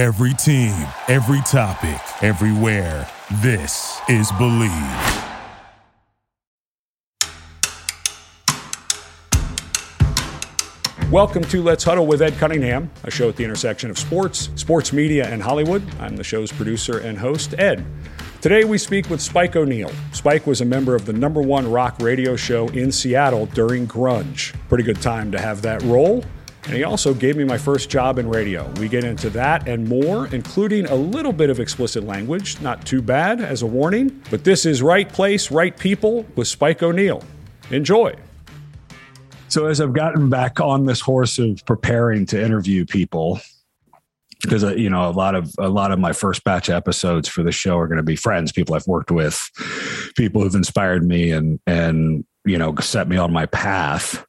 Every team, every topic, everywhere. This is Believe. Welcome to Let's Huddle with Ed Cunningham, a show at the intersection of sports, sports media, and Hollywood. I'm the show's producer and host, Ed. Today we speak with Spike O'Neill. Spike was a member of the number one rock radio show in Seattle during grunge. Pretty good time to have that role. And he also gave me my first job in radio. We get into that and more, including a little bit of explicit language. Not too bad as a warning, but this is Right Place, Right People with Spike O'Neill. Enjoy. So as I've gotten back on this horse of preparing to interview people, because uh, you know a lot of a lot of my first batch episodes for the show are going to be friends, people I've worked with, people who've inspired me and and you know set me on my path.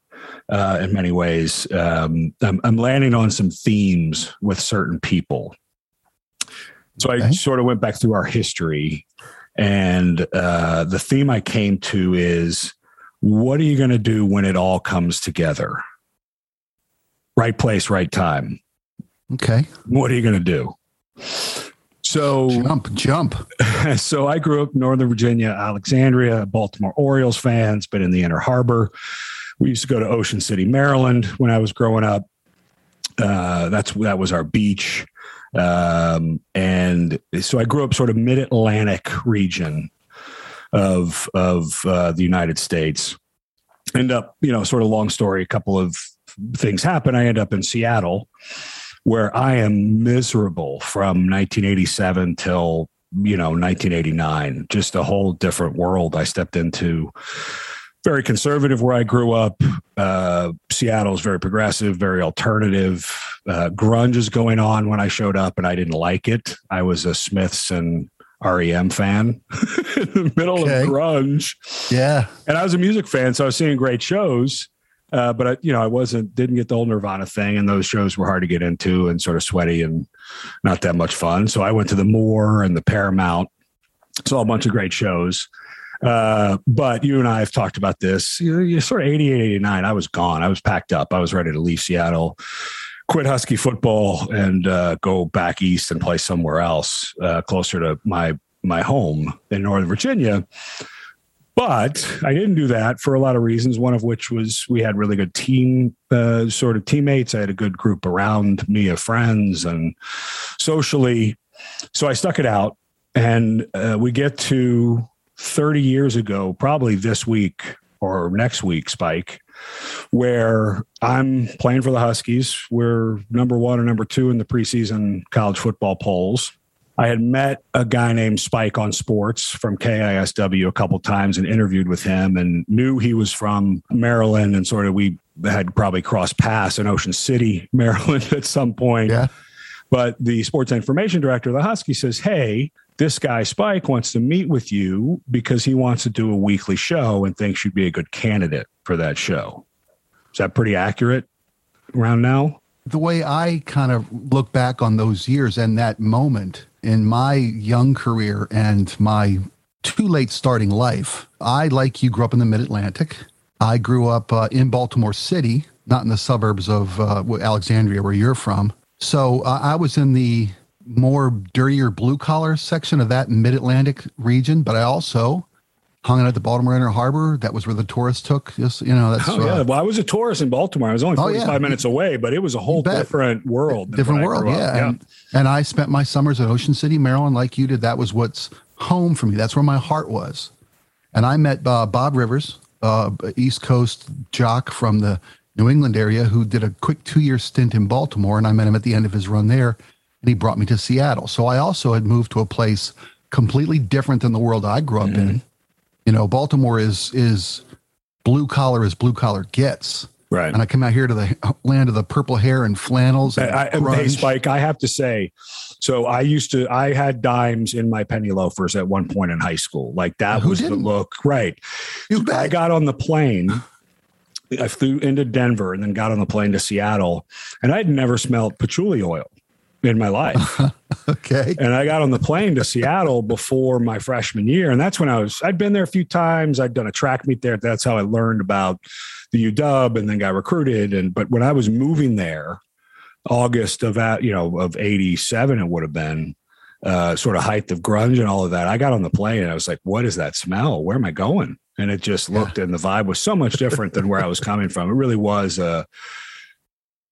Uh, in many ways, um, I'm, I'm landing on some themes with certain people. So okay. I sort of went back through our history, and uh, the theme I came to is what are you going to do when it all comes together? Right place, right time. Okay. What are you going to do? So jump, jump. so I grew up in Northern Virginia, Alexandria, Baltimore Orioles fans, been in the Inner Harbor. We used to go to Ocean City, Maryland when I was growing up. Uh, that's that was our beach. Um, and so I grew up sort of mid Atlantic region of of uh, the United States. End up, you know, sort of long story. A couple of things happen. I end up in Seattle, where I am miserable from 1987 till you know 1989. Just a whole different world I stepped into. Very conservative where I grew up. Uh, Seattle is very progressive, very alternative. Uh, grunge is going on when I showed up, and I didn't like it. I was a Smiths and REM fan in the middle okay. of grunge. Yeah. And I was a music fan, so I was seeing great shows. Uh, but I, you know, I wasn't didn't get the whole Nirvana thing, and those shows were hard to get into and sort of sweaty and not that much fun. So I went to the Moore and the Paramount, saw a bunch of great shows. Uh, but you and I have talked about this. You, you sort of 88, 89. I was gone. I was packed up. I was ready to leave Seattle quit Husky football and uh, go back east and play somewhere else, uh, closer to my my home in Northern Virginia. But I didn't do that for a lot of reasons. One of which was we had really good team uh, sort of teammates. I had a good group around me of friends and socially. So I stuck it out, and uh, we get to 30 years ago, probably this week or next week, Spike where I'm playing for the Huskies. We're number one or number two in the preseason college football polls. I had met a guy named Spike on sports from KISW a couple times and interviewed with him and knew he was from Maryland and sort of we had probably crossed paths in Ocean City, Maryland at some point. Yeah. But the sports information director of the Husky says, Hey, this guy Spike wants to meet with you because he wants to do a weekly show and thinks you'd be a good candidate for that show. Is that pretty accurate around now? The way I kind of look back on those years and that moment in my young career and my too late starting life, I, like you, grew up in the mid Atlantic. I grew up uh, in Baltimore City, not in the suburbs of uh, Alexandria, where you're from. So uh, I was in the more dirtier blue collar section of that mid Atlantic region, but I also hung out at the Baltimore Inner Harbor. That was where the tourists took. Just you know, that's oh yeah. Uh, well, I was a tourist in Baltimore. I was only forty five oh, yeah. minutes away, but it was a whole different world. Different world, yeah. yeah. And, and I spent my summers at Ocean City, Maryland, like you did. That was what's home for me. That's where my heart was. And I met uh, Bob Rivers, uh, East Coast jock from the New England area, who did a quick two year stint in Baltimore, and I met him at the end of his run there, and he brought me to Seattle. So I also had moved to a place completely different than the world I grew up mm-hmm. in you know, Baltimore is is blue collar as blue collar gets. Right. And I come out here to the land of the purple hair and flannels. And I, I, hey, Spike, I have to say, so I used to, I had dimes in my penny loafers at one point in high school. Like that Who was didn't? the look. Right. You I got on the plane. I flew into Denver and then got on the plane to Seattle, and I'd never smelled patchouli oil in my life. okay. And I got on the plane to Seattle before my freshman year. And that's when I was, I'd been there a few times. I'd done a track meet there. That's how I learned about the UW and then got recruited. And, but when I was moving there, August of you know, of 87, it would have been uh, sort of height of grunge and all of that. I got on the plane and I was like, what is that smell? Where am I going? And it just looked yeah. and the vibe was so much different than where I was coming from. It really was a,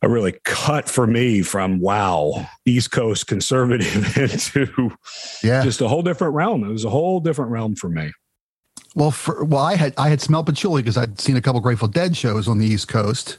a really cut for me from wow, East Coast conservative into yeah. just a whole different realm. It was a whole different realm for me. Well, for, well, I had I had smelled patchouli because I'd seen a couple Grateful Dead shows on the East Coast,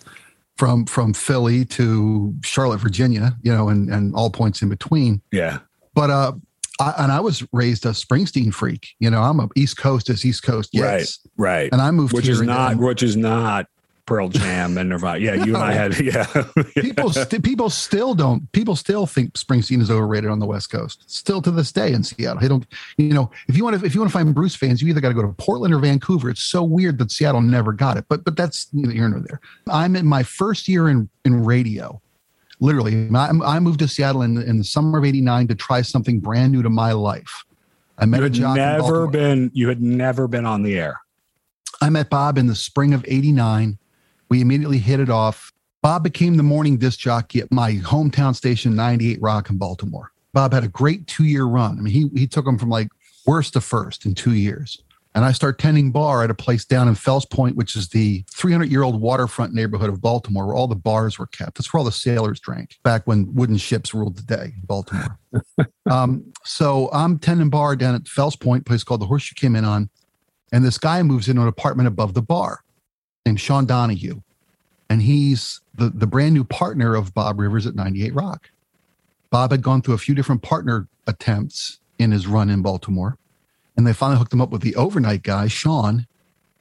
from from Philly to Charlotte, Virginia, you know, and and all points in between. Yeah. But uh, I, and I was raised a Springsteen freak. You know, I'm a East Coast as East Coast. Yes. Right. Right. And I moved which is not which is not Pearl Jam and Nirvana. Yeah, you and I had yeah. people st- people still don't people still think Springsteen is overrated on the West Coast. Still to this day in Seattle. They don't you know, if you want to if you want to find Bruce fans, you either got to go to Portland or Vancouver. It's so weird that Seattle never got it. But but that's neither here nor there. I'm in my first year in in radio. Literally, I, I moved to Seattle in, in the summer of 89 to try something brand new to my life. I met you had a never been you had never been on the air. I met Bob in the spring of 89 we immediately hit it off. Bob became the morning disc jockey at my hometown station, 98 Rock in Baltimore. Bob had a great two year run. I mean, he, he took him from like worst to first in two years. And I start tending bar at a place down in Fells Point, which is the 300 year old waterfront neighborhood of Baltimore, where all the bars were kept. That's where all the sailors drank back when wooden ships ruled the day in Baltimore. um, so I'm tending bar down at Fells Point, place called the Horse You came in on. And this guy moves into an apartment above the bar named Sean Donahue. And he's the, the brand new partner of Bob Rivers at 98 Rock. Bob had gone through a few different partner attempts in his run in Baltimore. And they finally hooked him up with the overnight guy, Sean,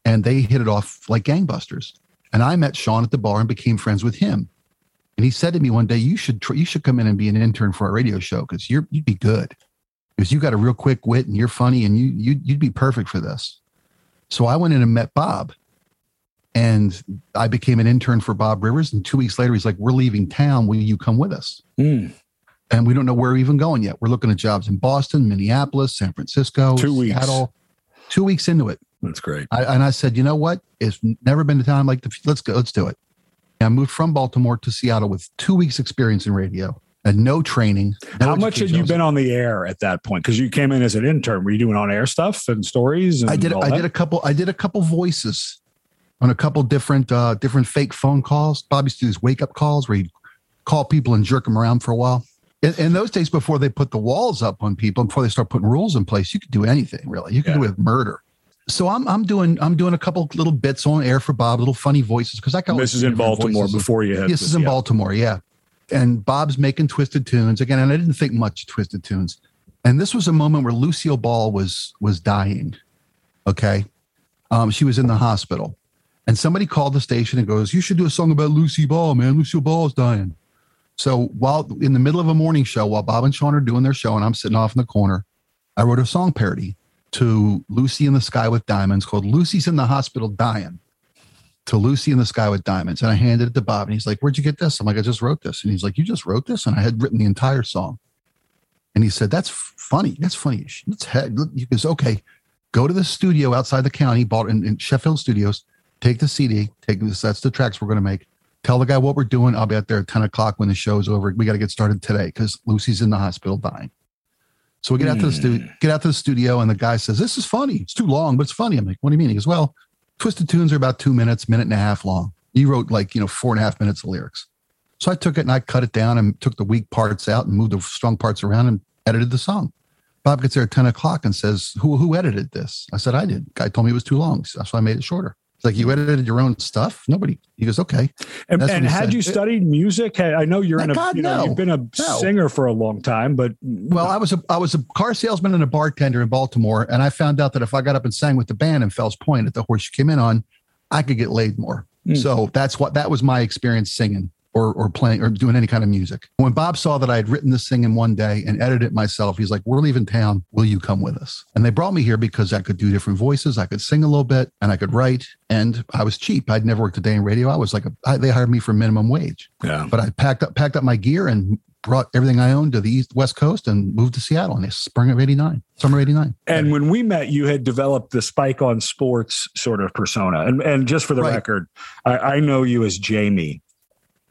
and they hit it off like gangbusters. And I met Sean at the bar and became friends with him. And he said to me one day, "You should tr- you should come in and be an intern for our radio show because you're you'd be good because you got a real quick wit and you're funny and you you'd, you'd be perfect for this." So I went in and met Bob, and I became an intern for Bob Rivers. And two weeks later, he's like, We're leaving town. Will you come with us? Mm. And we don't know where we're even going yet. We're looking at jobs in Boston, Minneapolis, San Francisco, two weeks. Seattle. Two weeks into it. That's great. I, and I said, You know what? It's never been a time like the, let's go, let's do it. And I moved from Baltimore to Seattle with two weeks experience in radio and no training. No How much had you been on the air at that point? Because you came in as an intern. Were you doing on air stuff and stories? And I did. I that? did a couple. I did a couple voices on a couple different uh, different fake phone calls. Bob used to do these wake up calls where he'd call people and jerk them around for a while. In, in, those days, before they put the walls up on people, before they start putting rules in place, you could do anything really. You could yeah. do it with murder. So I'm I'm doing I'm doing a couple little bits on air for Bob, little funny voices because I got this is in Baltimore voices. before you had this, this is in yeah. Baltimore, yeah. And Bob's making twisted tunes again, and I didn't think much of twisted tunes. And this was a moment where Lucille Ball was was dying. Okay, um, she was in the hospital, and somebody called the station and goes, You should do a song about Lucy Ball, man. Lucy Ball's dying. So while in the middle of a morning show, while Bob and Sean are doing their show and I'm sitting off in the corner, I wrote a song parody to Lucy in the Sky with Diamonds called Lucy's in the Hospital Dying to Lucy in the Sky with Diamonds. And I handed it to Bob and he's like, Where'd you get this? I'm like, I just wrote this. And he's like, You just wrote this? And I had written the entire song. And he said, That's funny. That's funny. That's head. He goes, Okay, go to the studio outside the county, bought in, in Sheffield Studios, take the CD, take this. That's the tracks we're going to make. Tell the guy what we're doing. I'll be out there at 10 o'clock when the show's over. We got to get started today because Lucy's in the hospital dying. So we get mm. out to the studio, hmm. get out to the studio, and the guy says, This is funny. It's too long, but it's funny. I'm like, What do you mean? He goes, Well, Twisted Tunes are about two minutes, minute and a half long. You wrote like, you know, four and a half minutes of lyrics. So I took it and I cut it down and took the weak parts out and moved the strong parts around and edited the song. Bob gets there at 10 o'clock and says, Who who edited this? I said, I did. Guy told me it was too long. So I made it shorter. It's like you edited your own stuff. Nobody. He goes, okay. And, and had said. you studied music? I know you're in a. God, you know, no. you've been a no. singer for a long time, but well, I was a I was a car salesman and a bartender in Baltimore, and I found out that if I got up and sang with the band in Fells Point at the horse you came in on, I could get laid more. Mm. So that's what that was my experience singing or, or playing or doing any kind of music. When Bob saw that I had written this thing in one day and edited it myself, he's like, We're leaving town. Will you come with us? And they brought me here because I could do different voices. I could sing a little bit and I could write. And I was cheap. I'd never worked a day in radio. I was like, a, I, they hired me for minimum wage. Yeah. But I packed up, packed up my gear and brought everything I owned to the east west coast and moved to Seattle in the spring of 89, summer 89. And when we met, you had developed the spike on sports sort of persona. And and just for the right. record, I, I know you as Jamie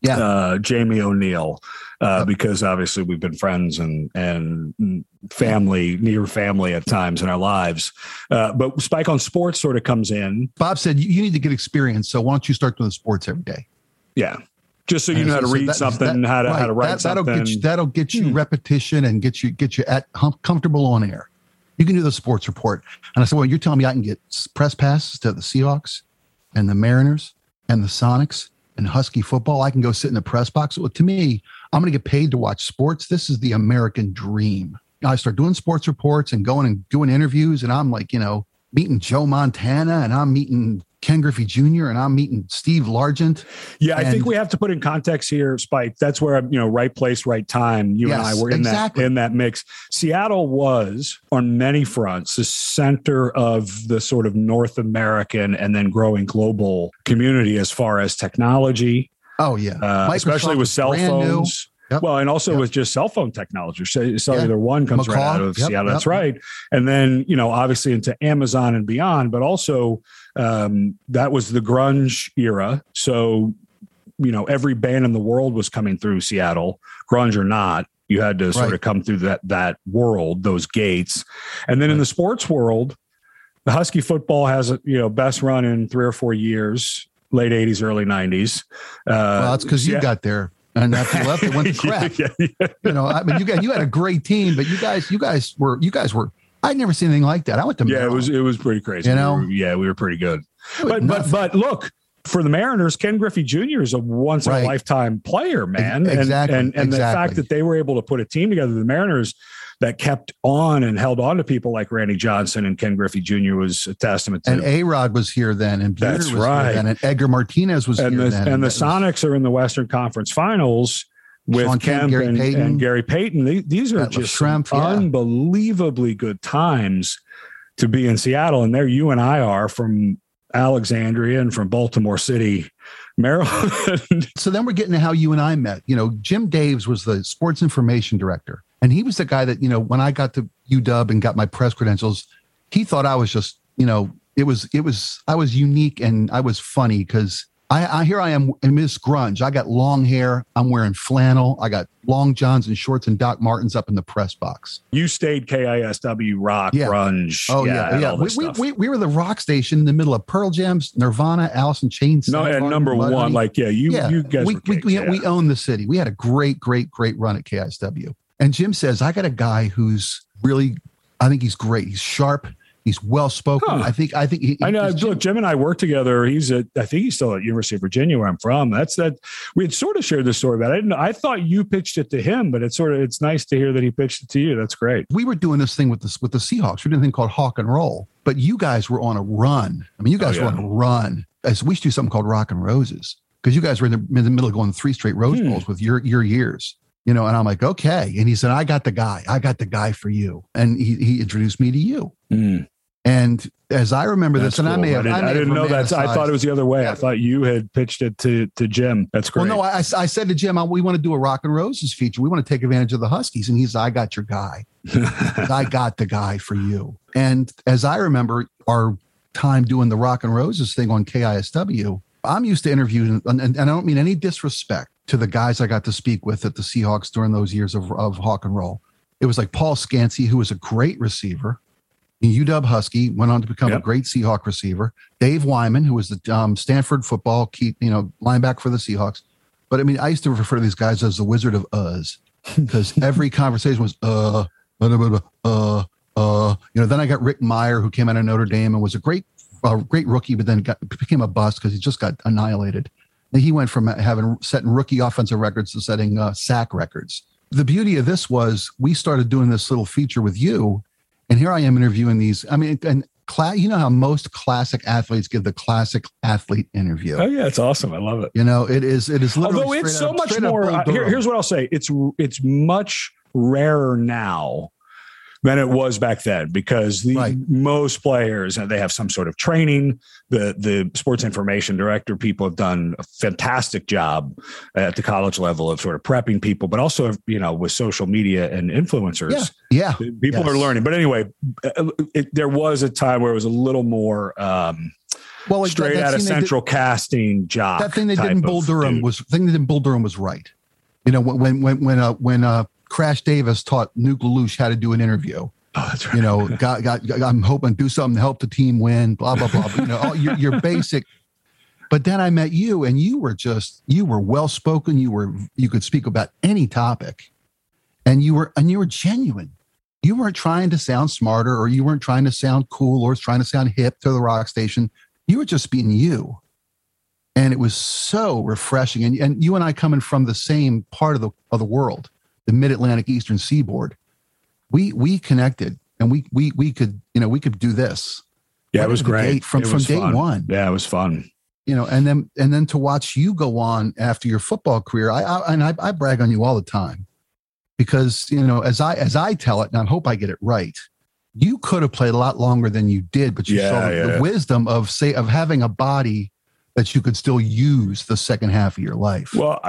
Yeah. uh, Jamie O'Neill, uh, because obviously we've been friends and and family, near family at times in our lives. Uh, but Spike on Sports sort of comes in, Bob said you, need to get experience, so why don't you start doing sports every day? yeah, just so you know how to So read that- something, that- how to how right, to write that, that'll something. Get you, that'll get you Hmm. repetition and get you get you at hum, comfortable on air. You can do the sports report. And I said, well, you're telling me I can get press passes to the Seahawks and the Mariners and the Sonics and Husky football. I can go sit in the press box. Well, to me, I'm going to get paid to watch sports. This is the American dream. I start doing sports reports and going and doing interviews, and I'm like, you know, meeting Joe Montana and I'm meeting Ken Griffey Jr. and I'm meeting Steve Largent. Yeah, I think we have to put in context here, Spike. That's where you know, right place, right time. You and I were in exactly. that in that mix. Seattle was on many fronts the center of the sort of North American and then growing global community as far as technology, Oh yeah, uh, especially with cell new. phones. Yep. Well, and also Yep. with just cell phone technology. So- Cellular One comes right out of Yep, Seattle. That's right. And then, you know, obviously into Amazon and beyond, but also um, that was the grunge era. So, you know, every band in the world was coming through Seattle, grunge or not. You had to sort Right. of come through that that world, those gates. And then in the sports world, the Husky football has a you know best run in three or four years, late '80s, early '90s. Uh, Well, that's because you yeah. got there, and after you left, it went to crap. Yeah, yeah. You know, I mean, you got you had a great team, but you guys, you guys were, you guys were. I'd never seen anything like that. I went to Yeah, it was it was pretty crazy. You We know? were- yeah, we were pretty good. It was But but but look for the Mariners, Ken Griffey Jr. is a once in a lifetime player, man. And- exactly, And and, the fact that they were able to put a team together, the Mariners that kept on and held on to people like Randy Johnson and Ken Griffey Jr. was a testament to. and A Rod was here then, and That's was right. here then, and Edgar Martinez was and here the then. and the that was- Sonics are in the Western Conference Finals with Shawn Kemp, Kemp Gary and, Payton. and Gary Payton. They- These are just yeah. unbelievably good times to be in Seattle, and there you and I are from Alexandria and from Baltimore City, Maryland. So then we're getting to how you and I met. You know, Jim Daves was the sports information director, and he was the guy that you know when I got to UW and got my press credentials, he thought I was just you know it was it was I was unique and I was funny because I, I here I am in Miss Grunge. I got long hair. I'm wearing flannel. I got long johns and shorts and Doc Martens up in the press box. you stayed KISW, rock, Yeah. grunge. Oh yeah, and yeah. We, we, we, we were the rock station in the middle of Pearl Jam's, Nirvana, Alice in Chains. no, and number one, like yeah, you yeah, you guys we we, we, yeah. we own the city. We had a great, great, great run at KISW. And Jim says, I got a guy who's really, I think he's great. He's sharp. He's well spoken. Huh. I think. I think. He, I know. Look, Jim and I work together. He's at, I think he's still at University of Virginia, where I'm from. That's that. We had sort of shared this story, but I didn't. I thought you pitched it to him, but it's sort of. It's nice to hear that he pitched it to you. That's great. we were doing this thing with this with the Seahawks. We did a thing called Hawk and Roll. But you guys were on a run. I mean, you guys Oh, were on a run. As we used to do something called Rock and Roses because you guys were in the, in the middle of going three straight Rose Hmm. Bowls with your your years. You know, and I'm like, okay. And he said, I got the guy. I got the guy for you. And he, he introduced me to you. And as I remember That's this, and I cool. may have, didn't, I, may I didn't have know that. I thought it was the other way. Yeah. I thought you had pitched it to to Jim. That's great. Well, no, I, I said to Jim, I, we want to do a Rock and Roses feature. We want to take advantage of the Huskies. And he's, I got your guy. I got the guy for you. And as I remember our time doing the Rock and Roses thing on KISW, I'm used to interviewing, and, and I don't mean any disrespect to the guys I got to speak with at the Seahawks during those years of, of Hawk and Roll. It was like Paul Skansi, who was a great receiver. UW Husky went on to become a great Seahawk receiver. Dave Wyman, who was the um, Stanford football keep, you know, linebacker for the Seahawks. But I mean, I used to refer to these guys as the Wizard of Uz because every conversation was uh, blah, uh, uh. You know, then I got Rick Mirer, who came out of Notre Dame and was a great, uh, great rookie, but then got became a bust because he just got annihilated. And he went from having setting rookie offensive records to setting uh, sack records. The beauty of this was we started doing this little feature with you, and here I am interviewing these. I mean, and cla- you know how most classic athletes give the classic athlete interview. oh yeah, it's awesome. I love it. You know, it is it is literally. Although it's so up- much more. Uh, here- here's what I'll say: it's it's much rarer now than it was back then because the Right. most players uh, they have some sort of training. The the sports information director people have done a fantastic job at the college level of sort of prepping people, but also you know with social media and influencers. yeah, yeah. People Yes. are learning, but anyway, uh, it, there was a time where it was a little more um, well, like straight that, out of central did, casting job. That thing they did in Bull Durham dude. was thing they did in Bull Durham was right. You know, when when when uh, when uh, Crash Davis taught Nuke LaLoosh how to do an interview. Oh, that's right. You know, got, got, I'm hoping do something to help the team win. Blah blah blah. you know, all your, your basic. But then I met you, and you were just you were well spoken. You were you could speak about any topic, and you were and you were genuine. You weren't trying to sound smarter, or you weren't trying to sound cool, or trying to sound hip to the rock station. You were just being you, and it was so refreshing. And and you and I coming from the same part of the of the world, the Mid Atlantic Eastern Seaboard, we we connected, and we we we could you know we could do this. Yeah, it was great from from day fun. one. Yeah, it was fun you know, and then and then to watch you go on after your football career, I, I and I, I, brag on you all the time because you know, as I as I tell it, and I hope I get it right, you could have played a lot longer than you did, but you yeah, saw yeah. the wisdom of say of having a body that you could still use the second half of your life. Well,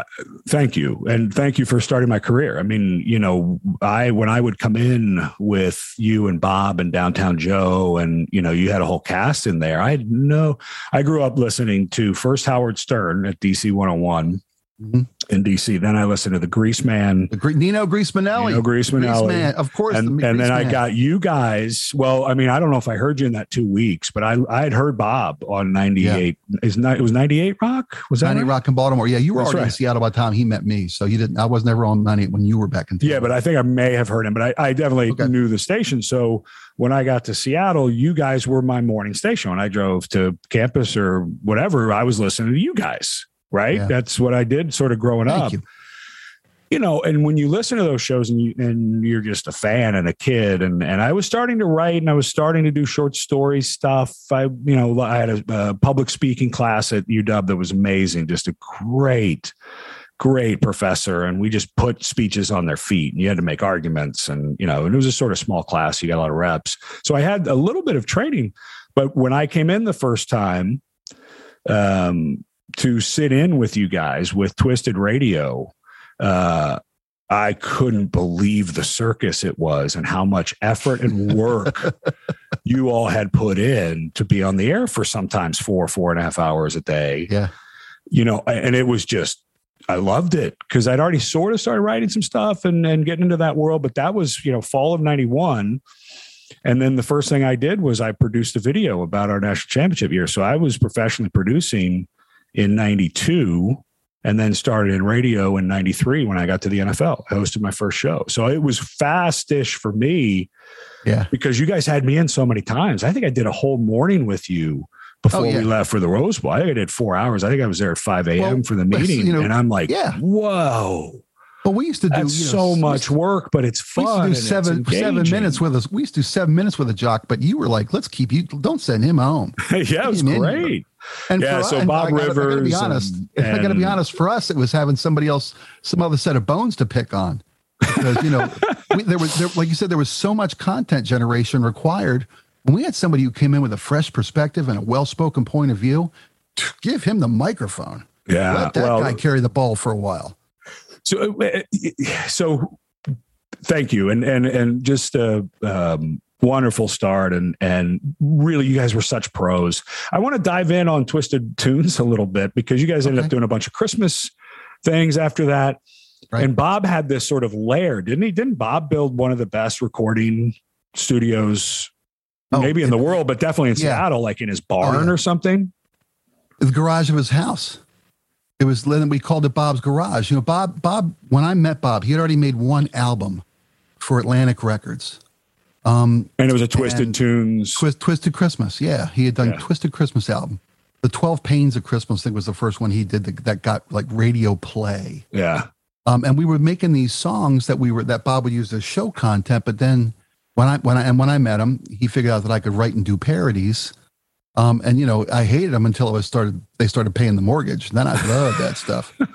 thank you. And thank you for starting my career. I mean, you know, I, when I would come in with you and Bob and Downtown Joe, and, you know, you had a whole cast in there. I know I grew up listening to first Howard Stern at DC 101 mm-hmm. in DC. Then I listened to the Greaseman, the Gre- Nino Greasemanelli, Nino Greasemanelli, Man, of course. And, the and then I got you guys. Well, I mean, I don't know if I heard you in that two weeks, but I I had heard Bob on ninety eight. Yeah. Is not it was ninety eight Rock? Was that ninety right? Rock in Baltimore? Yeah, you were That's already right. in Seattle by the time he met me, so you didn't. I was never on ninety eight when you were back in. Yeah, but I think I may have heard him, but I, I definitely okay. knew the station. So when I got to Seattle, you guys were my morning station. When I drove to campus or whatever, I was listening to you guys right? Yeah. That's what I did sort of growing Thank up. You. you. know, and when you listen to those shows and you and you're just a fan and a kid, and and I was starting to write and I was starting to do short story stuff. I you know I had a, a public speaking class at UW that was amazing, just a great great professor and we just put speeches on their feet and you had to make arguments and you know and it was a sort of small class you got a lot of reps so i had a little bit of training but when i came in the first time um, to sit in with you guys with Twisted Radio, uh, I couldn't believe the circus it was and how much effort and work you all had put in to be on the air for sometimes four, four and a half hours a day. Yeah. You know, and it was just, I loved it because I'd already sort of started writing some stuff and, and getting into that world. But that was, you know, fall of 91. And then the first thing I did was I produced a video about our national championship year. So I was professionally producing in 92 and then started in radio in 93 when I got to the NFL. I hosted my first show. So it was fastish for me. Yeah. Because you guys had me in so many times. I think I did a whole morning with you before oh, yeah. we left for the Rose Bowl. I think I did four hours. I think I was there at 5 a.m. Well, for the meeting. You know, and I'm like, yeah. whoa. But we used to do so much work, but it's fun. We used to do seven seven minutes with us. We used to do seven minutes with a jock, but you were like, "Let's keep you. Don't send him home." yeah, it was great. And yeah, so Bob I gotta, Rivers. I gotta be honest. And, I got to be honest. For us, it was having somebody else, some other set of bones to pick on, because you know, we, there was there, like you said, there was so much content generation required. When we had somebody who came in with a fresh perspective and a well-spoken point of view, give him the microphone. Yeah, let that well, guy carry the ball for a while. So, uh, so thank you, and and and just uh, um, wonderful start, and and really, you guys were such pros. I want to dive in on Twisted Tunes a little bit because you guys ended okay. up doing a bunch of Christmas things after that. Right. And Bob had this sort of lair, didn't he? Didn't Bob build one of the best recording studios, oh, maybe in the world, but definitely in yeah. Seattle, like in his barn oh, yeah. or something? The garage of his house. It was then we called it Bob's Garage. You know, Bob, Bob, when I met Bob, he had already made one album for Atlantic Records. Um, and it was a Twisted Tunes. Twist, Twisted Christmas. Yeah. He had done yeah. Twisted Christmas album. The 12 Pains of Christmas, I think, was the first one he did that, that got like radio play. Yeah. Um, and we were making these songs that we were, that Bob would use as show content. But then when I, when I, and when I met him, he figured out that I could write and do parodies. Um, and you know, I hated them until I was started. They started paying the mortgage. Then I loved that stuff.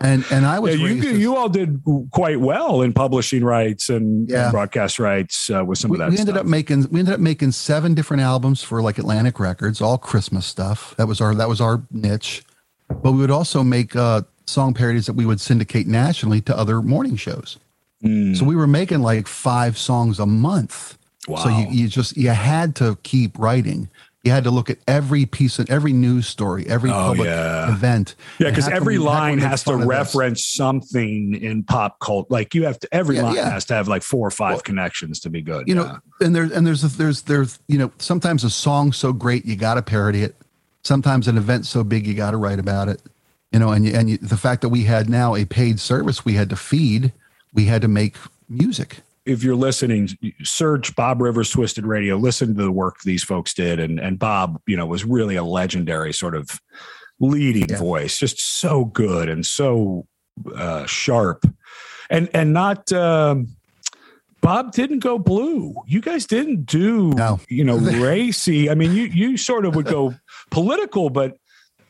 And and I was yeah, you, you all did quite well in publishing rights and, yeah. and broadcast rights uh, with some we, of that. We ended stuff. up making we ended up making seven different albums for like Atlantic Records, all Christmas stuff. That was our that was our niche. But we would also make uh, song parodies that we would syndicate nationally to other morning shows. Mm. So we were making like five songs a month. Wow. So you, you just you had to keep writing You had to look at every piece of every news story, every Oh, public yeah. event. Yeah, because every we- how can we line has to reference something in pop culture. Like you have to, every Yeah, line yeah. has to have like four or five Well, connections to be good. you know and there's and there's there's there's you know sometimes a song so great you got to parody it sometimes an event so big you got to write about it you know and you, and you, the fact that we had now a paid service we had to feed we had to make music if you're listening, search Bob Rivers Twisted Radio. Listen to the work these folks did, and and Bob, you know, was really a legendary sort of leading Yeah. voice, just so good and so uh, sharp, and and not. Um, Bob didn't go blue. You guys didn't do, No. you know, racy. I mean, you you sort of would go political, but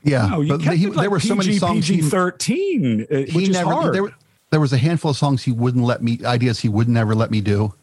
yeah no, but he- like there were so many PG, songs he, PG thirteen, uh, he which is never hard. there, there was a handful of songs he wouldn't let me ideas he would never let me do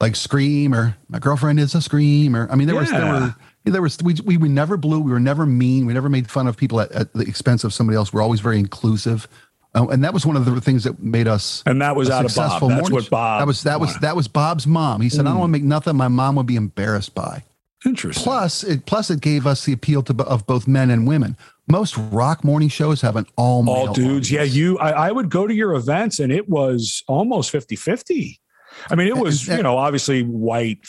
like scream or my girlfriend is a screamer i mean there was there were there was we, we we never blew we were never mean we never made fun of people at, at the expense of somebody else we're always very inclusive uh, and that was one of the things that made us and that was out of Bob. successful That's morning what. Bob. that was that was that was bob's mom he said i don't want to make nothing my mom would be embarrassed by interesting. plus it plus it gave us the appeal to of both men and women most rock morning shows have an all male all dudes. Yeah, you. I, I would go to your events, and it was almost 50-50. I mean, it was And- you know obviously white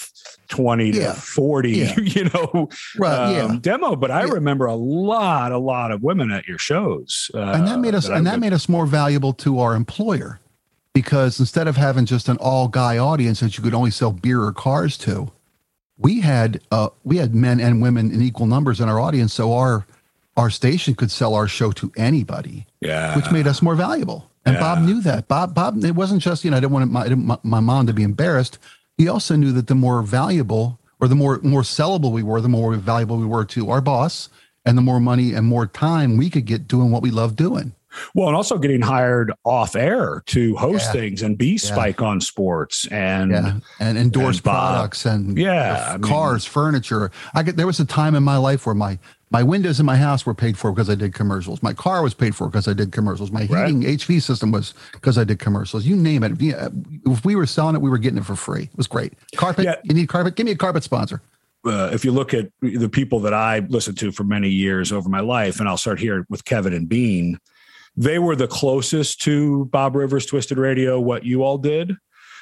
twenty to forty, Yeah. you know, Right, yeah. um, demo. But I Yeah. remember a lot, a lot of women at your shows, uh, and that made us I and that would- made us more valuable to our employer because instead of having just an all guy audience that you could only sell beer or cars to we had uh we had men and women in equal numbers in our audience so our our station could sell our show to anybody yeah, which made us more valuable. And Yeah. bob knew that. Bob bob it wasn't just you know i didn't want my, I didn't, my, my mom to be embarrassed. He also knew that the more valuable or the more more sellable we were the more valuable we were to our boss and the more money and more time we could get doing what we love doing well, and also getting hired off air to host Yeah. things and be Spike on Sports and yeah and endorse and products and Yeah, mean- cars furniture. I get there was a time in my life where my my windows in my house were paid for because i did commercials. My car was paid for because i did commercials. My Right. heating hv system was because i did commercials. You name it. If we were selling it we were getting it for free. It was great. Carpet? Yeah. you need carpet? Give me a carpet sponsor. Uh, if you look at the people that I listened to for many years over my life, and I'll start here with Kevin and Bean, they were the closest to Bob Rivers Twisted Radio, what you all did.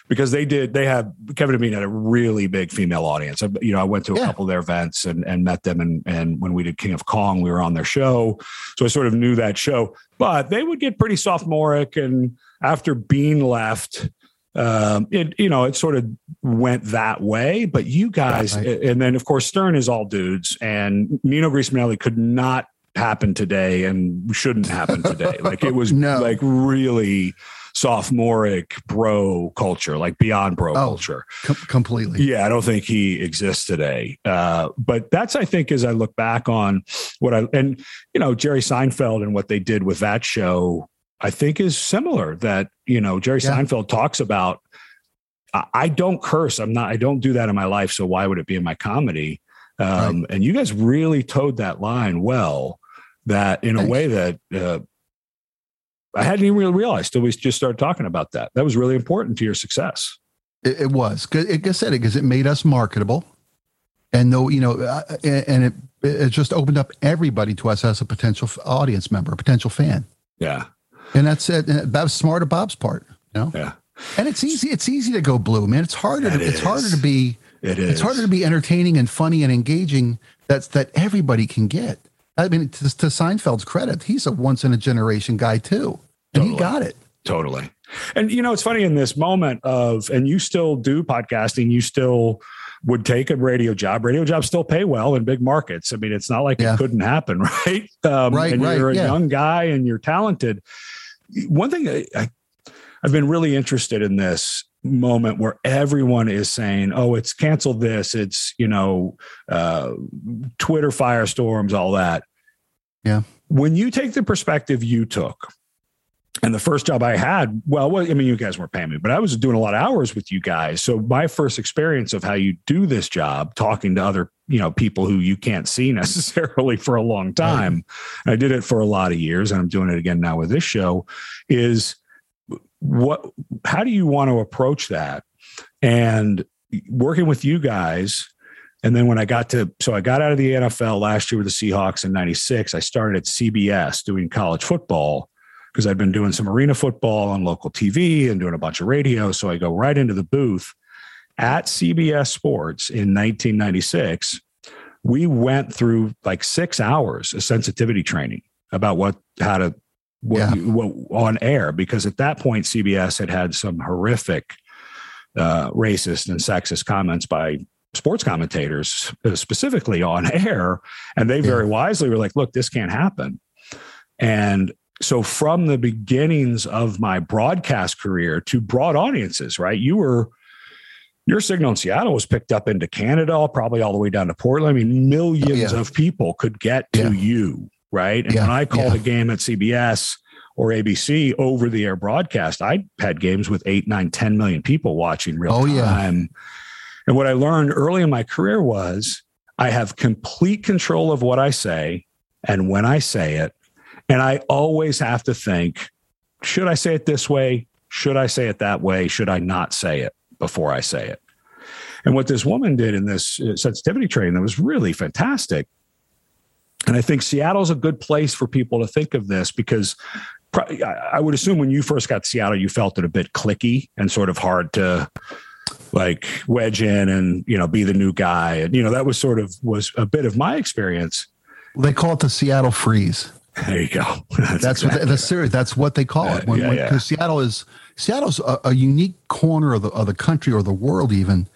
Because they did, they had Kevin and Bean had a really big female audience. I, you know, I went to a Yeah. couple of their events and, and met them, and and when we did King of Kong, we were on their show, so I sort of knew that show. But they would get pretty sophomoric, and after Bean left, um, it you know it sort of went that way. But you guys, Right. and then of course Stern is all dudes, and Nino Grismanelli could not happen today and shouldn't happen today. like it was No. like really sophomoric bro culture, like beyond bro Oh. culture. Com- completely Yeah, I don't think he exists today. Uh, but that's, I think, as I look back on what I, and, you know, Jerry Seinfeld and what they did with that show, I think is similar that, you know, Jerry Yeah. Seinfeld talks about, I, I don't curse. I'm not, I don't do that in my life. So why would it be in my comedy? Um, And you guys really toed that line well, that in a way that, uh, I hadn't even really realized till we just started talking about that. That was really important to your success. It, it was. Like I said, it because it made us marketable, and no, you know, uh, and it it just opened up everybody to us as a potential audience member, a potential fan, Yeah. and that's it. And that was smart of Bob's part, you know. Yeah. And it's easy. It's easy to go blue, man. It's harder. To, it's harder to be. It is. It's harder to be entertaining and funny and engaging. That's that everybody can get. I mean, to, to Seinfeld's credit, he's a once in a generation guy too, and he got it. Totally. And you know, it's funny in this moment of, and you still do podcasting, you still would take a radio job. Radio jobs still pay well in big markets. I mean, it's not like Yeah. it couldn't happen, right? Um, Right, And right, you're a yeah. young guy and you're talented. One thing I, I, I've been really interested in this moment where everyone is saying, "Oh, it's canceled this. It's you know, uh, Twitter firestorms, all that." Yeah. When you take the perspective you took, and the first job I had, well, I mean, you guys weren't paying me, but I was doing a lot of hours with you guys. So my first experience of how you do this job, talking to other, you know, people who you can't see necessarily for a long time. and I did it for a lot of years, and I'm doing it again now with this show. Is what? How do you want to approach that? And working with you guys And then when I got to, so I got out of the NFL last year with the Seahawks in 96, I started at CBS doing college football because I'd been doing some arena football on local TV and doing a bunch of radio. So I go right into the booth at CBS Sports in 1996. We went through like six hours of sensitivity training about what, how to, what, Yeah. what on air, because at that point, CBS had had some horrific uh, racist and sexist comments by sports commentators, specifically on air. And they very wisely were like, look, this can't happen. And so from the beginnings of my broadcast career to broad audiences, right? You were your signal in Seattle was picked up into Canada, probably all the way down to Portland. I mean, millions Yeah. of people could get to Yeah. you, right? And Yeah. when I called Yeah. a game at CBS or ABC over the air broadcast, I had games with eight, nine, 10 million people watching real Oh, yeah. time. And what I learned early in my career was I have complete control of what I say and when I say it. And I always have to think, should I say it this way? Should I say it that way? Should I not say it before I say it? And what this woman did in this uh, sensitivity training that was really fantastic. And I think Seattle's a good place for people to think of this because I would assume when you first got to Seattle, you felt it a bit cliquey and sort of hard to like wedge in and you know be the new guy and you know that was sort of was a bit of my experience They call it the Seattle freeze. there you go That's what the, the serious. That's what they call it. Uh, when, Yeah, when- Seattle is Seattle's a, a unique corner of the of the country or the world even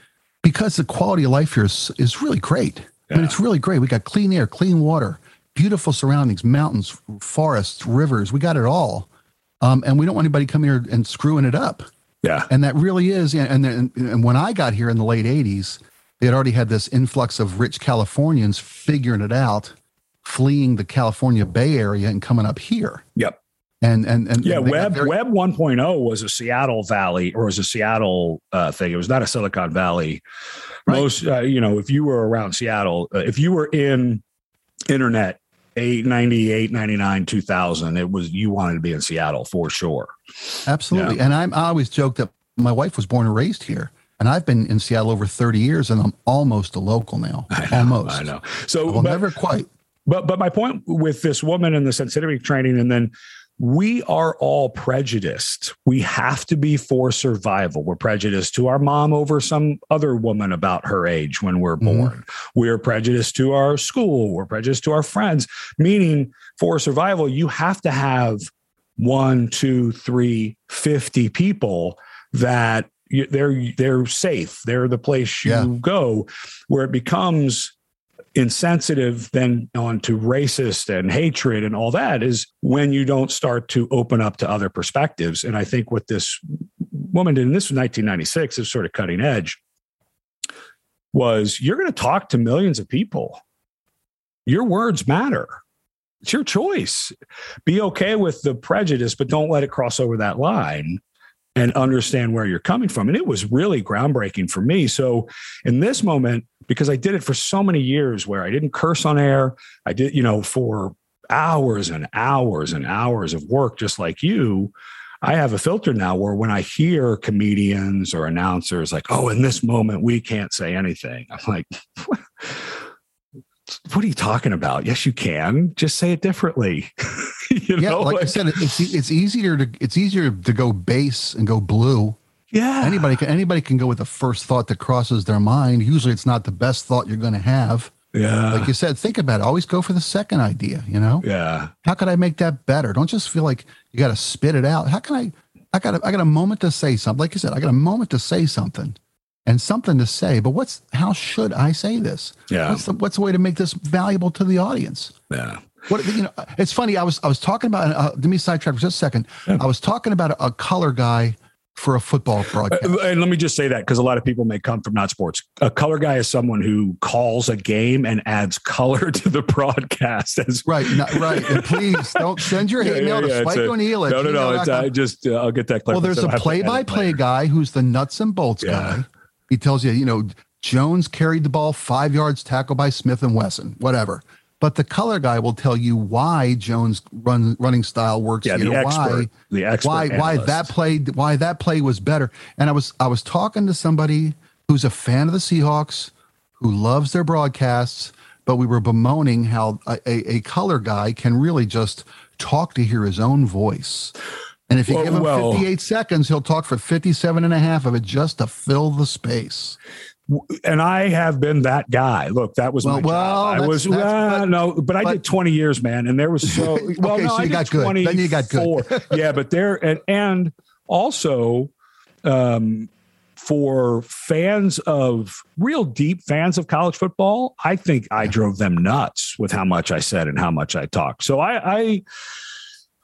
because the quality of life here is, is really great. Yeah. it's really great. We got clean air, clean water, beautiful surroundings, mountains, forests, rivers. We got it all, um, and we don't want anybody coming here and screwing it up. yeah And that really is. And, then, and when I got here in the late 80s, they had already had this influx of rich Californians figuring it out, fleeing the California Bay Area and coming up here. yep And, and, and yeah got web very- web 1.0 was a seattle valley or was a seattle uh, thing it was not a silicon valley Right. most uh, you know if you were around seattle uh, if you were in internet 8 98 99 2000 it was you wanted to be in seattle for sure Absolutely. And I'm, I always joke that my wife was born and raised here. And I've been in Seattle over 30 years and I'm almost a local now. I know, almost. i know so Well, never quite. But but my point with this woman and the sensitivity training, and then we are all prejudiced. We have to be for survival. We're prejudiced to our mom over some other woman about her age when we're Mhm. born. We're prejudiced to our school. We're prejudiced to our friends. Meaning, for survival, you have to have one, two, three, 50 people that you, they're they're safe. They're the place you Yeah. go. Where it becomes insensitive then on to racist and hatred and all that is when you don't start to open up to other perspectives. And I think what this woman did, and this was 1996, is sort of cutting edge, was you're going to talk to millions of people. Your words matter. It's your choice. Be okay with the prejudice, but don't let it cross over that line and understand where you're coming from. And it was really groundbreaking for me. So in this moment, because I did it for so many years where I didn't curse on air, I did, you know, for hours and hours and hours of work, just like you. I have a filter now where when I hear comedians or announcers like, oh, in this moment, we can't say anything, I'm like, what, are you talking about? Yes, you can. Just say it differently. you Yeah, know, like I said, it's it's easier to it's easier to go base and go blue. yeah. Anybody can anybody can go with the first thought that crosses their mind. Usually, it's not the best thought you're going to have. Yeah. Like you said, think about it. Always go for the second idea. You know, yeah. how could I make that better? Don't just feel like you got to spit it out. How can I? I got a, I got a moment to say something. Like you said, I got a moment to say something, and something to say. But what's how should I say this? Yeah. What's the what's the way to make this valuable to the audience? Yeah. What you know? It's funny. I was I was talking about. Uh, let me sidetrack for just a second. I was talking about a, a color guy for a football broadcast. Uh, And let me just say that because a lot of people may come from not sports. A color guy is someone who calls a game and adds color to the broadcast. As Right, not, right. And please don't send your hate mail to it's Spike a- O'Neill. No, no, no. It's, I just uh, I'll get that. well, there's a. So to edit play-by-play later. guy who's the nuts and bolts Yeah. guy. He tells you, you know, Jones carried the ball five yards, tackled by Smith and Wesson, whatever. But the color guy will tell you why Jones' run running style works Yeah, the expert. why the expert. why why that play why that play was better. And I was I was talking to somebody who's a fan of the Seahawks, who loves their broadcasts, but we were bemoaning how a, a, a color guy can really just talk to hear his own voice. And if you Well- give him well- 58 seconds, he'll talk for 57 and a half of it just to fill the space. and I have been that guy. Look, that was Well- my well, job. I was well, but- no, but I but- did 20 years, man, and there was so well. Okay, no, so you got good. Then you got good. yeah, but there and and also, um, for fans of real deep fans of college football, I think I drove them nuts with how much I said and how much I talked. So I, I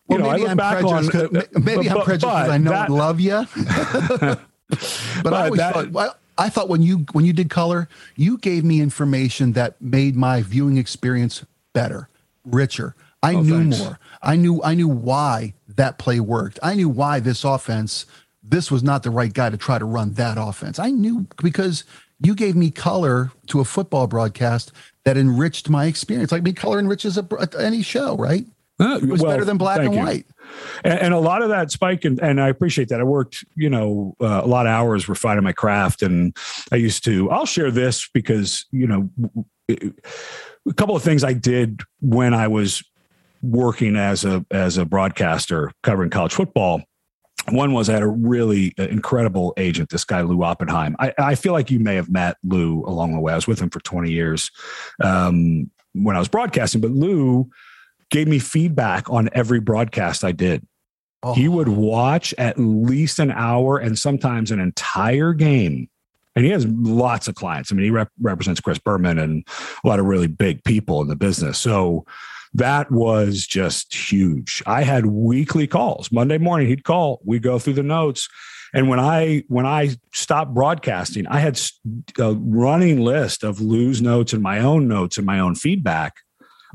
you Well, know, I maybe back on prejudiced. 'cause- uh, maybe I'm prejudiced because I know that- and love you. but, But I always that- thought, well, I thought when you when you did color, you gave me information that made my viewing experience better, richer. I Oh, knew thanks. more. I knew I knew why that play worked. I knew why this offense, this was not the right guy to try to run that offense. I knew because you gave me color to a football broadcast that enriched my experience. Like me, color enriches a, any show, right? Uh, It was well, better than black and you. white. and, and a lot of that spike and, and i appreciate that i worked you know uh, a lot of hours refining my craft and i used to i'll share this because you know a couple of things i did when i was working as a as a broadcaster covering college football one was I had a really incredible agent, this guy Lou Oppenheim. I, I feel like you may have met Lou along the way. I was with him for 20 years um, when I was broadcasting, but Lou gave me feedback on every broadcast I did. Oh. He would watch at least an hour and sometimes an entire game. And he has lots of clients. I mean, he rep- represents Chris Berman and a lot of really big people in the business. So that was just huge. I had weekly calls. Monday morning, he'd call. We go through the notes. And when I when I stopped broadcasting, I had a running list of Lou's notes and my own notes and my own feedback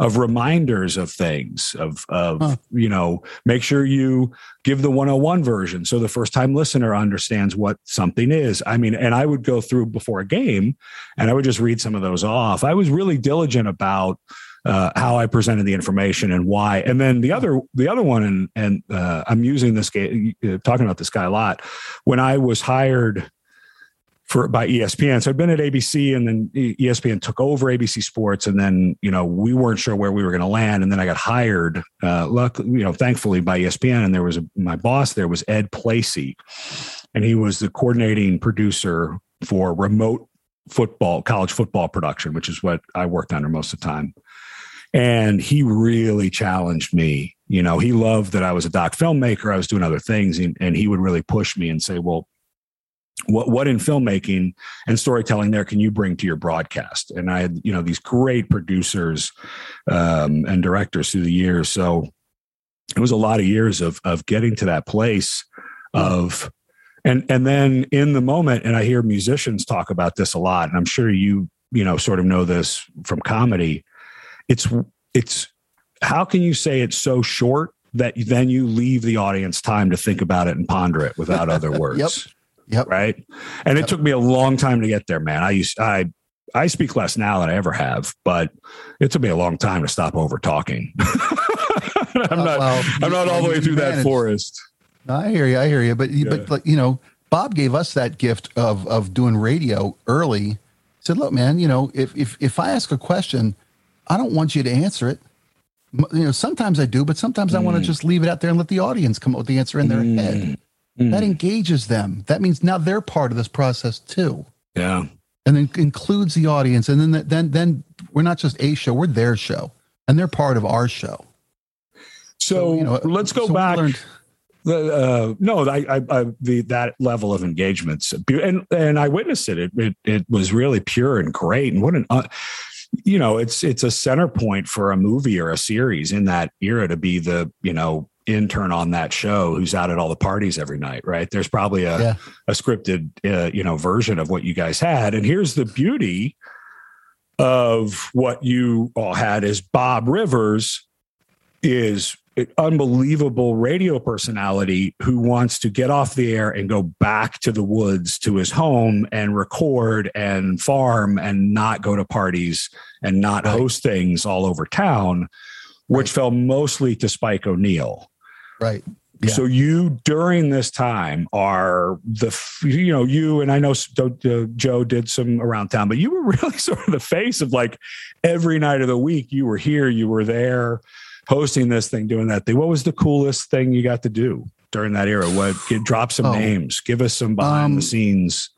of reminders of things of of Huh. you know make sure you give the 101 version so the first time listener understands what something is i mean and i would go through before a game and i would just read some of those off i was really diligent about uh, how I presented the information and why. And then the other, the other one, and and uh, I'm using this guy, uh, talking about this guy a lot. When I was hired for by ESPN, so I'd been at ABC, and then ESPN took over ABC Sports, and then you know we weren't sure where we were going to land, and then I got hired, uh, luck, you know, thankfully by ESPN, and there was a, my boss there was Ed Placey, and he was the coordinating producer for remote football, college football production, which is what I worked under most of the time. And he really challenged me. You know he loved that i was a doc filmmaker. I was doing other things and, and he would really push me and say well what what in filmmaking and storytelling there can you bring to your broadcast? And i had you know these great producers um, and directors through the years. So it was a lot of years of of getting to that place of and and then in the moment and i hear musicians talk about this a lot and i'm sure you you know sort of know this from comedy it's it's how can you say it's so short that then you leave the audience time to think about it and ponder it without other words? Yep. Right and it took me a long time to get there man i used i i speak less now than i ever have but it took me a long time to stop over talking i'm Uh, not well, i'm not all the way through that forest No, I hear you. I hear you. But you Yeah. but like, you know, Bob gave us that gift of of doing radio early. He said, "Look, man, you know, if if if I ask a question, I don't want you to answer it. You know, sometimes I do, but sometimes I want to just leave it out there and let the audience come up with the answer in their head. Mm. That engages them. That means now they're part of this process too." yeah and then includes the audience and then then then we're not just a show we're their show and they're part of our show so, you know, let's go so back the uh, no, I, I, I, the that level of engagements, and and I witnessed it. It it, it was really pure and great. And what an, uh, you know, it's it's a center point for a movie or a series in that era to be the you know intern on that show who's out at all the parties every night. Right? There's probably a Yeah. a scripted uh, you know version of what you guys had, and here's the beauty of what you all had is Bob Rivers is an unbelievable radio personality who wants to get off the air and go back to the woods to his home and record and farm and not go to parties and not Right. host things all over town, which fell mostly to Spike O'Neill. Right Yeah. So you during this time are the you know you and I know Joe did some around town, but you were really sort of the face of like every night of the week. You were here, you were there, hosting this thing, doing that thing. What was the coolest thing you got to do during that era? What get, drop some Oh. names, give us some behind Um, the scenes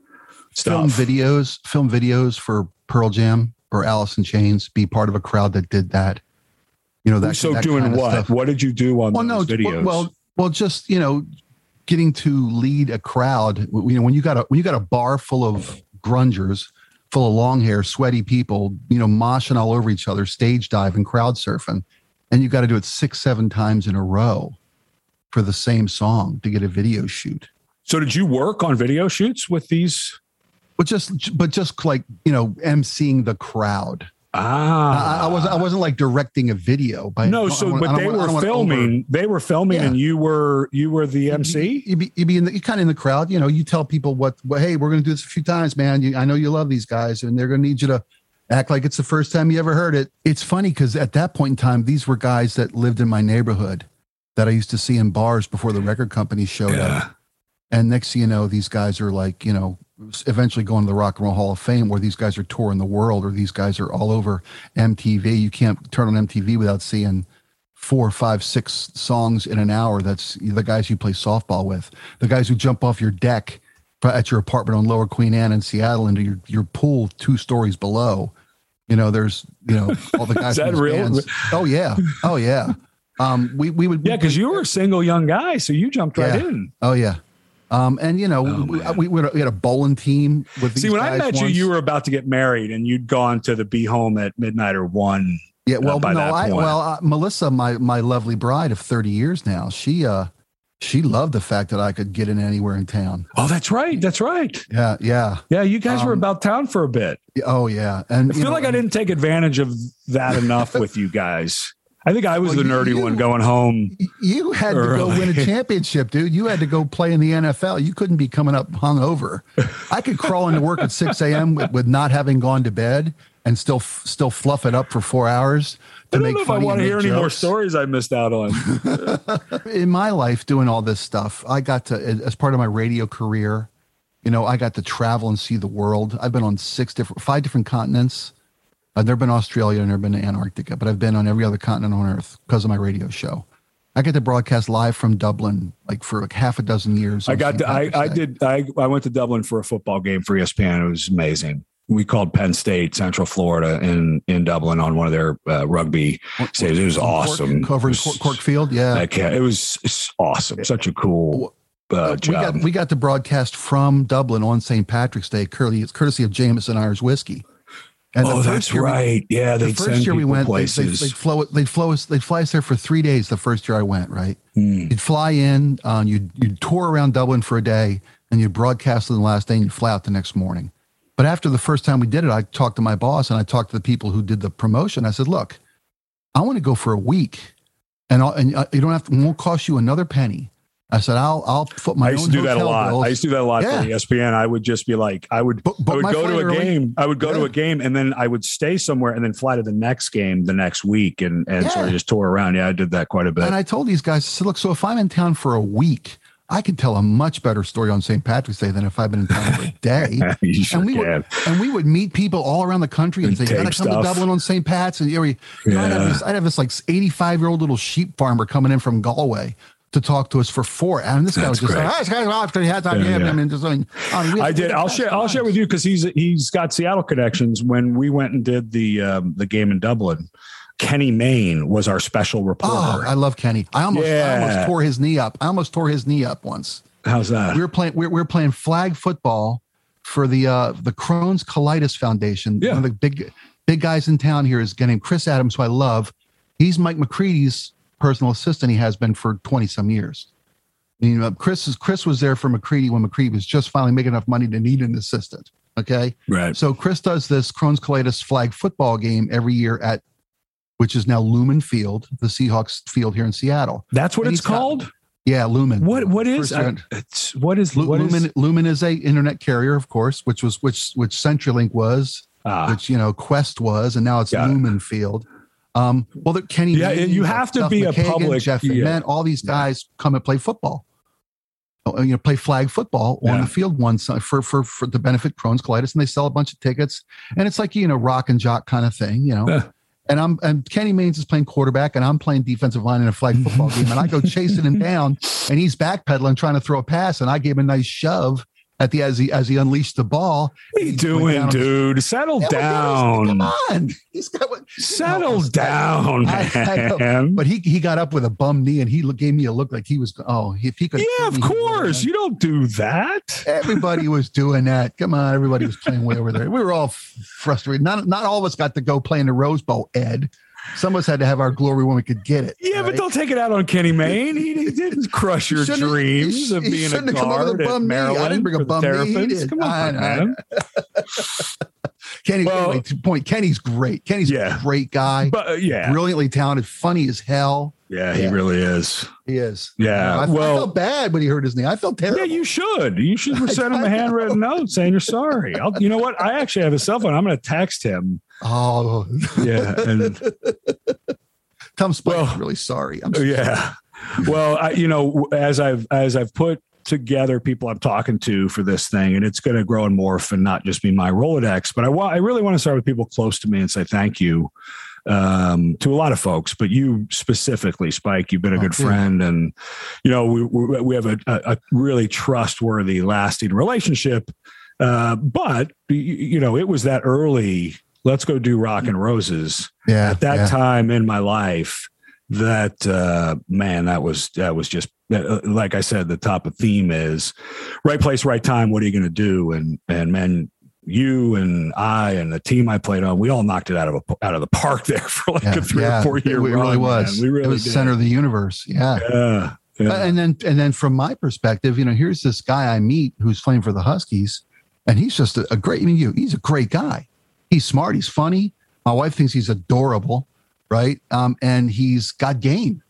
film stuff. videos, film videos for Pearl Jam or Alice in Chains. Be part of a crowd that did that. You know that. so that doing kind of what? stuff. What did you do on Well, no, those videos? well, well, just you know, getting to lead a crowd. You know, when you got a when you got a bar full of grungers, full of long hair, sweaty people, you know, moshing all over each other, stage diving, crowd surfing, and you got to do it six, seven times in a row for the same song to get a video shoot. so did you work on video shoots with these? But just, but just like you know, emceeing the crowd. Ah, I, I wasn't. I wasn't like directing a video. By No, so I but they were don't want over- filming. They were filming, and you were you were the MC. You'd be, you'd be in the, you kind of in the crowd. You know, you tell people what, what hey, we're going to do this a few times, man. You, I know you love these guys, and they're going to need you to act like it's the first time you ever heard it. It's funny because at that point in time, these were guys that lived in my neighborhood that I used to see in bars before the record company showed up. And next thing you know, these guys are like, you know, eventually going to the Rock and Roll Hall of Fame, where these guys are touring the world, or these guys are all over MTV. You can't turn on MTV without seeing four, five, six songs in an hour. That's the guys you play softball with, the guys who jump off your deck at your apartment on Lower Queen Anne in Seattle into your, your pool two stories below. You know, there's, you know, all the guys. Is that real? bands. Oh yeah. Oh yeah. Um, we, we would, Yeah, because you were a single young guy, so you jumped right Yeah. in. Oh yeah. Um, and you know, Oh, we, we, we had a- we had a bowling team with these See, when I met you, once. you were about to get married, and you'd gone to the Be Home at midnight or one. yeah. Well, by no, I, point. well, uh, Melissa, my my lovely bride of thirty years now, she uh, she loved the fact that I could get in anywhere in town. Oh, that's right. That's right. Yeah, yeah. Yeah, you guys were Um, about town for a bit. Oh yeah. And I feel know, like I didn't take advantage of that enough with you guys. I think I was Well, the nerdy you- one going home. You had to go win a championship, dude. You had to go play in the NFL. You couldn't be coming up hungover. I could crawl into work at 6 a.m. With, with not having gone to bed and still still fluff it up for four hours To I don't make know if I want to hear make any more stories I missed out on. in my life doing all this stuff i got to as part of my radio career you know i got to travel and see the world i've been on six different five different continents i've never been to australia i've never been to antarctica but i've been on every other continent on earth because of my radio show i get to broadcast live from dublin like for like half a dozen years I got. To, I, I did. I, I went to Dublin for a football game for ESPN. It was amazing. We called Penn State, Central Florida, in in Dublin on one of their uh, rugby stages. It was Cork- awesome. covering was- Cork, Corkfield yeah I can't- it was awesome. Such a cool uh, we got job. we got to broadcast from Dublin on St. Patrick's Day, courtesy, courtesy of Jameson Irish whiskey. And oh, that's year we- right. yeah, the first send year we went, they, places. they, flow, they'd flow us, they'd fly us there for three days. The first year I went, right? Hmm. You'd fly in, uh, you'd, you'd tour around Dublin for a day, and you'd broadcast on the last day, and you'd fly out the next morning. But after the first time we did it, I talked to my boss and I talked to the people who did the promotion. I said, "Look, I want to go for a week, and I'll, and uh, you don't have to. It won't cost you another penny." I said, "I'll I'll foot my I used to do that a lot. bills." I used to do that a lot Yeah. for ESPN. I would just be like, I would, Book- book I would go to a game. I would go to a game, and then I would stay somewhere, and then fly to the next game the next week, and and sort of Yeah. just tour around. Yeah, I did that quite a bit. And I told these guys, I said, look, so if I'm in town for a week, I can tell a much better story on St. Patrick's Day than if I've been in town for a day. sure and we would and we would meet people all around the country and, And say, "You got to come to. Dublin on St. Pat's." And you know, you I'd, have Yeah. this, I'd have this like eighty-five year old little sheep farmer coming in from Galway to talk to us for four. And this guy That's was just great. like, "Ah, this guy's off to the head, Yeah, yeah, yeah. I mean, just, I, mean, I did. I'll share. I'll share with you because he's he's got Seattle connections. When we went and did the um, the game in Dublin, Kenny Mayne was our special reporter. Oh. I love Kenny. I almost, I almost tore his knee up. I almost tore his knee up once. How's that? we were playing we were playing flag football for the uh the Crohn's Colitis Foundation. Yeah. One of the big big guys in town here is a guy named Chris Adams, who I love. He's Mike McCready's personal assistant. He has been for 20 some years. I mean, uh, Chris is Chris was there for McCready when McCready was just finally making enough money to need an assistant. Okay. right. So Chris does this Crohn's Colitis flag football game every year at which is now Lumen Field, the Seahawks field here in Seattle. That's what and it's he's got- called. Yeah, Lumen. What what is I- it's what is Lu- what is- Lumen, Lumen is a internet carrier, of course, which was which which CenturyLink was, ah, which you know Qwest was, and now it's Got it. Lumen Field. Um, well, the, Kenny, Yeah, you have to be a public- Jeff yeah. Van, all these guys come and play football. Oh, You know, play flag football on the field once for for for to benefit of Crohn's colitis, and they sell a bunch of tickets, and it's like you know rock and jock kind of thing, you know. And I'm and Kenny Maines is playing quarterback, and I'm playing defensive line in a flag football game, and I go chasing him down, and he's backpedaling trying to throw a pass, and I gave him a nice shove at the as he as he unleashed the ball. What are you He doing, down- dude? Settle Yeah, down. Come on, he's got what. Settle No, down, I- I man. But he he got up with a bum knee, and he gave me a look like he was. Oh, if he could. Yeah, of he would have course. You don't do that. Everybody was doing that. Come on, everybody was playing way over there. We were all frustrated. Not not all of us got to go play in the Rose Bowl. Ed, some of us had to have our glory when we could get it. Yeah, but don't take it out on Kenny Mayne. He, he didn't crush your dreams he- of being a have come over guard the at bum knee. I didn't bring a bum knee. He Terrapins. did. Come on, I- I- man. Kenny. Well- anyway, to point. Kenny's great. Kenny's Yeah. a great guy. But uh, yeah, Brilliantly talented, funny as hell. yeah, he really is. He is. Yeah, I, I well- felt bad when he hurt his knee. I felt terrible. Yeah, you should. You should send him a handwritten note saying you're sorry. I'll, you know what? I actually have a cell phone. I'm going to text him. Oh, Yeah, and Tom Spike's Well- really sorry. I'm so yeah. Well, I, you know, as I've as I've put together people I'm talking to for this thing, and it's going to grow and morph and not just be my Rolodex. But I want I really want to start with people close to me and say thank you um, to a lot of folks, but you specifically, Spike. You've been a Oh, good yeah. friend, and you know we we, we have a, a, really trustworthy, lasting relationship. Uh, but you, you know, it was that early. Let's go do Rock and Roses yeah. at that yeah. time in my life that uh man that was that was just uh, like i said the top of theme is right place right time what are you going to do and and man you and i and the team i played on we all knocked it out of a, out of the park there for like Yeah, a three yeah. or four year It, it run really was. man. we really it was did. center of the universe. Yeah. yeah, yeah. And then and then from my perspective, you know, here's this guy I meet who's playing for the Huskies, and he's just a, a great. I mean, you he's a great guy. He's smart. He's funny. My wife thinks he's adorable, right? Um, and he's got game.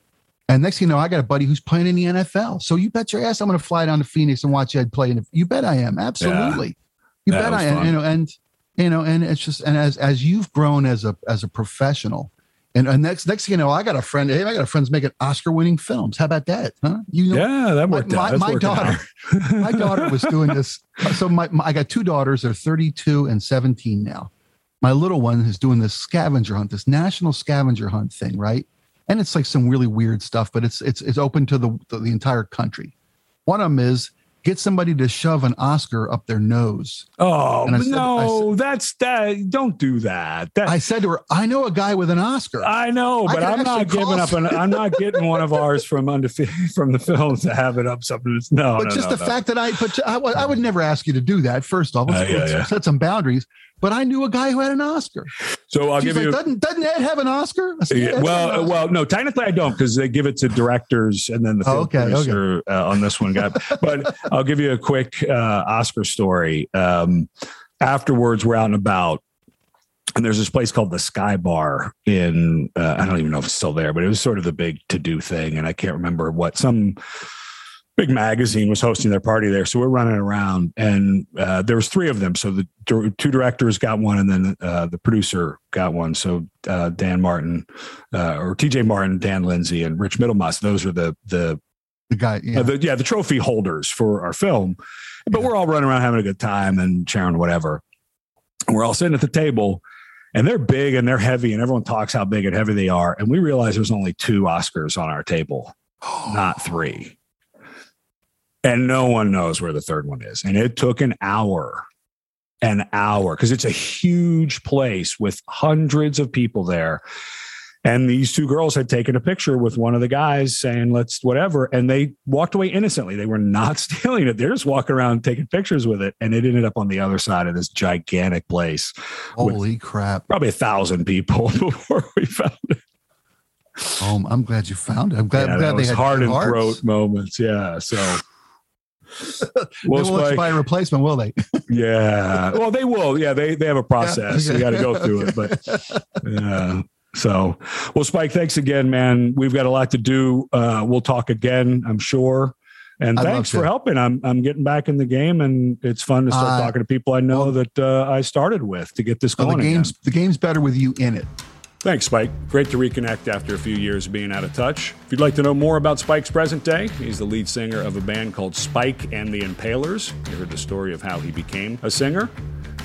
And next thing you know, I got a buddy who's playing in the NFL. So you bet your ass I'm going to fly down to Phoenix and watch Ed play. And you bet I am. Absolutely. You That bet I am. fun. You know, and you know, and it's just and as as you've grown as a as a professional, and, and next next thing you know, I got a friend. Hey, I got a friend's making Oscar winning films. How about that? Huh? You know, yeah that my, worked my, out That's my daughter, out. my daughter was doing this. So my, my I got two daughters. They're 32 and 17 now. My little one is doing this scavenger hunt, this national scavenger hunt thing, right? And it's like some really weird stuff, but it's it's it's open to the to the entire country. One of them is get somebody to shove an Oscar up their nose. oh I said- no that's that don't do that that I said to her, I know a guy with an Oscar. I know, but could I'm not giving up. An, I'm not getting one of ours from undefeated from the films to have it up something. That's, no, but no, just no, the no. fact that I, but I, would- I would never ask you to do that. First off, let's, Uh, yeah, let's yeah. set some boundaries. But I knew a guy who had an Oscar. So I'll She's give like, you. doesn't doesn't Ed have an Oscar? Said, Yeah, "Yeah, an well, Oscar." well, no, technically I don't because they give it to directors and then the Oh, film okay, okay. producer uh, on this one got. but I'll give you a quick uh, Oscar story. Um, afterwards, we're out and about, and there's this place called the Sky Bar in uh, I don't even know if it's still there, but it was sort of the big to do thing, and I can't remember what some big magazine was hosting their party there. So we're running around, and uh, there was three of them. So the two directors got one, and then uh, the producer got one. So uh, Dan Martin, uh, or T.J. Martin, Dan Lindsay, and Rich Middlemas. Those are the the the guy. yeah. Yeah. the yeah the trophy holders for our film. But we're all running around having a good time and sharing whatever. And we're all sitting at the table, and they're big and they're heavy, and everyone talks how big and heavy they are. And we realize there's only two Oscars on our table, not three. And no one knows where the third one is. And it took an hour, an hour, because it's a huge place with hundreds of people there. And these two girls had taken a picture with one of the guys saying, let's whatever. And they walked away innocently. They were not stealing it. They're just walking around taking pictures with it. And it ended up on the other side of this gigantic place. Holy crap! Probably a thousand people before we found it. Oh, I'm glad you found it. I'm glad, yeah, I'm glad they had heart and hearts. throat moments. Yeah. So They well, won't Spike, buy a replacement, will they? yeah. Well, they will. Yeah, they they have a process. Yeah. You got to go through it. But yeah. So, well, Spike, thanks again, man. We've got a lot to do. Uh, we'll talk again, I'm sure. And I'd thanks for helping. I'm I'm getting back in the game, and it's fun to start Uh, talking to people I know well- that uh, I started with to get this Well, going. the again. the game's better with you in it. Thanks, Spike. Great to reconnect after a few years of being out of touch. If you'd like to know more about Spike's present day, he's the lead singer of a band called Spike and the Impalers. You heard the story of how he became a singer.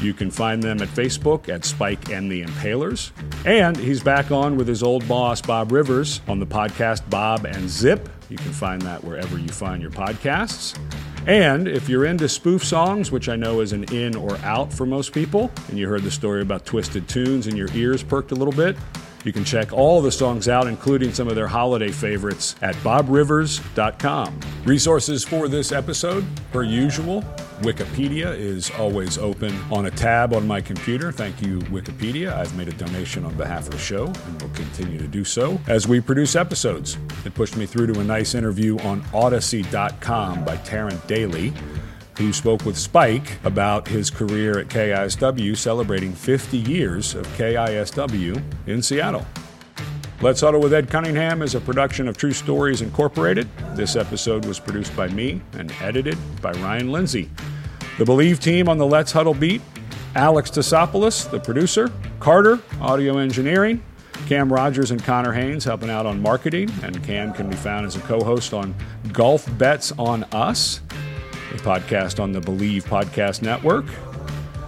You can find them at Facebook at Spike and the Impalers. And he's back on with his old boss, Bob Rivers, on the podcast Bob and Zip. You can find that wherever you find your podcasts. And if you're into spoof songs, which I know is an in or out for most people, and you heard the story about Twisted Tunes and your ears perked a little bit, you can check all the songs out, including some of their holiday favorites, at bobrivers.com. Resources for this episode, per usual, Wikipedia is always open on a tab on my computer. Thank you, Wikipedia. I've made a donation on behalf of the show and will continue to do so as we produce episodes. It pushed me through to a nice interview on Audacy.com by Tarrant Daly who spoke with Spike about his career at KISW, celebrating 50 years of KISW in Seattle. Let's Huddle with Ed Cunningham is a production of True Stories Incorporated. This episode was produced by me and edited by Ryan Lindsay. The Bleav team on the Let's Huddle beat Alex Tasopoulos, the producer, Carter, audio engineering, Cam Rogers and Connor Haynes helping out on marketing, and Cam can be found as a co host on Golf Bets on Us a podcast on the Bleav Podcast Network,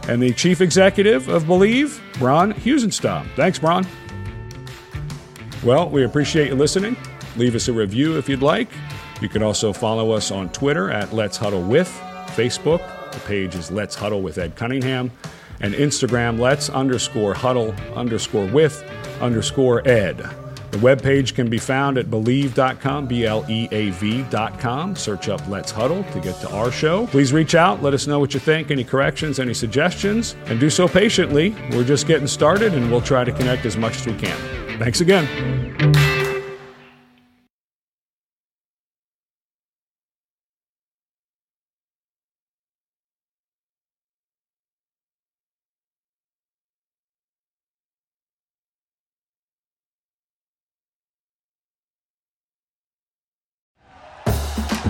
and the chief executive of Bleav, Bron Heussenstamm. Thanks, Bron. Well, we appreciate you listening. Leave us a review if you'd like. You can also follow us on Twitter at Let's Huddle With, Facebook, the page is Let's Huddle with Ed Cunningham, and Instagram, Let's underscore huddle underscore with underscore Ed. The webpage can be found at bleav.com, B L E A V.com. Search up Let's Huddle to get to our show. Please reach out, let us know what you think, any corrections, any suggestions, and do so patiently. We're just getting started and we'll try to connect as much as we can. Thanks again.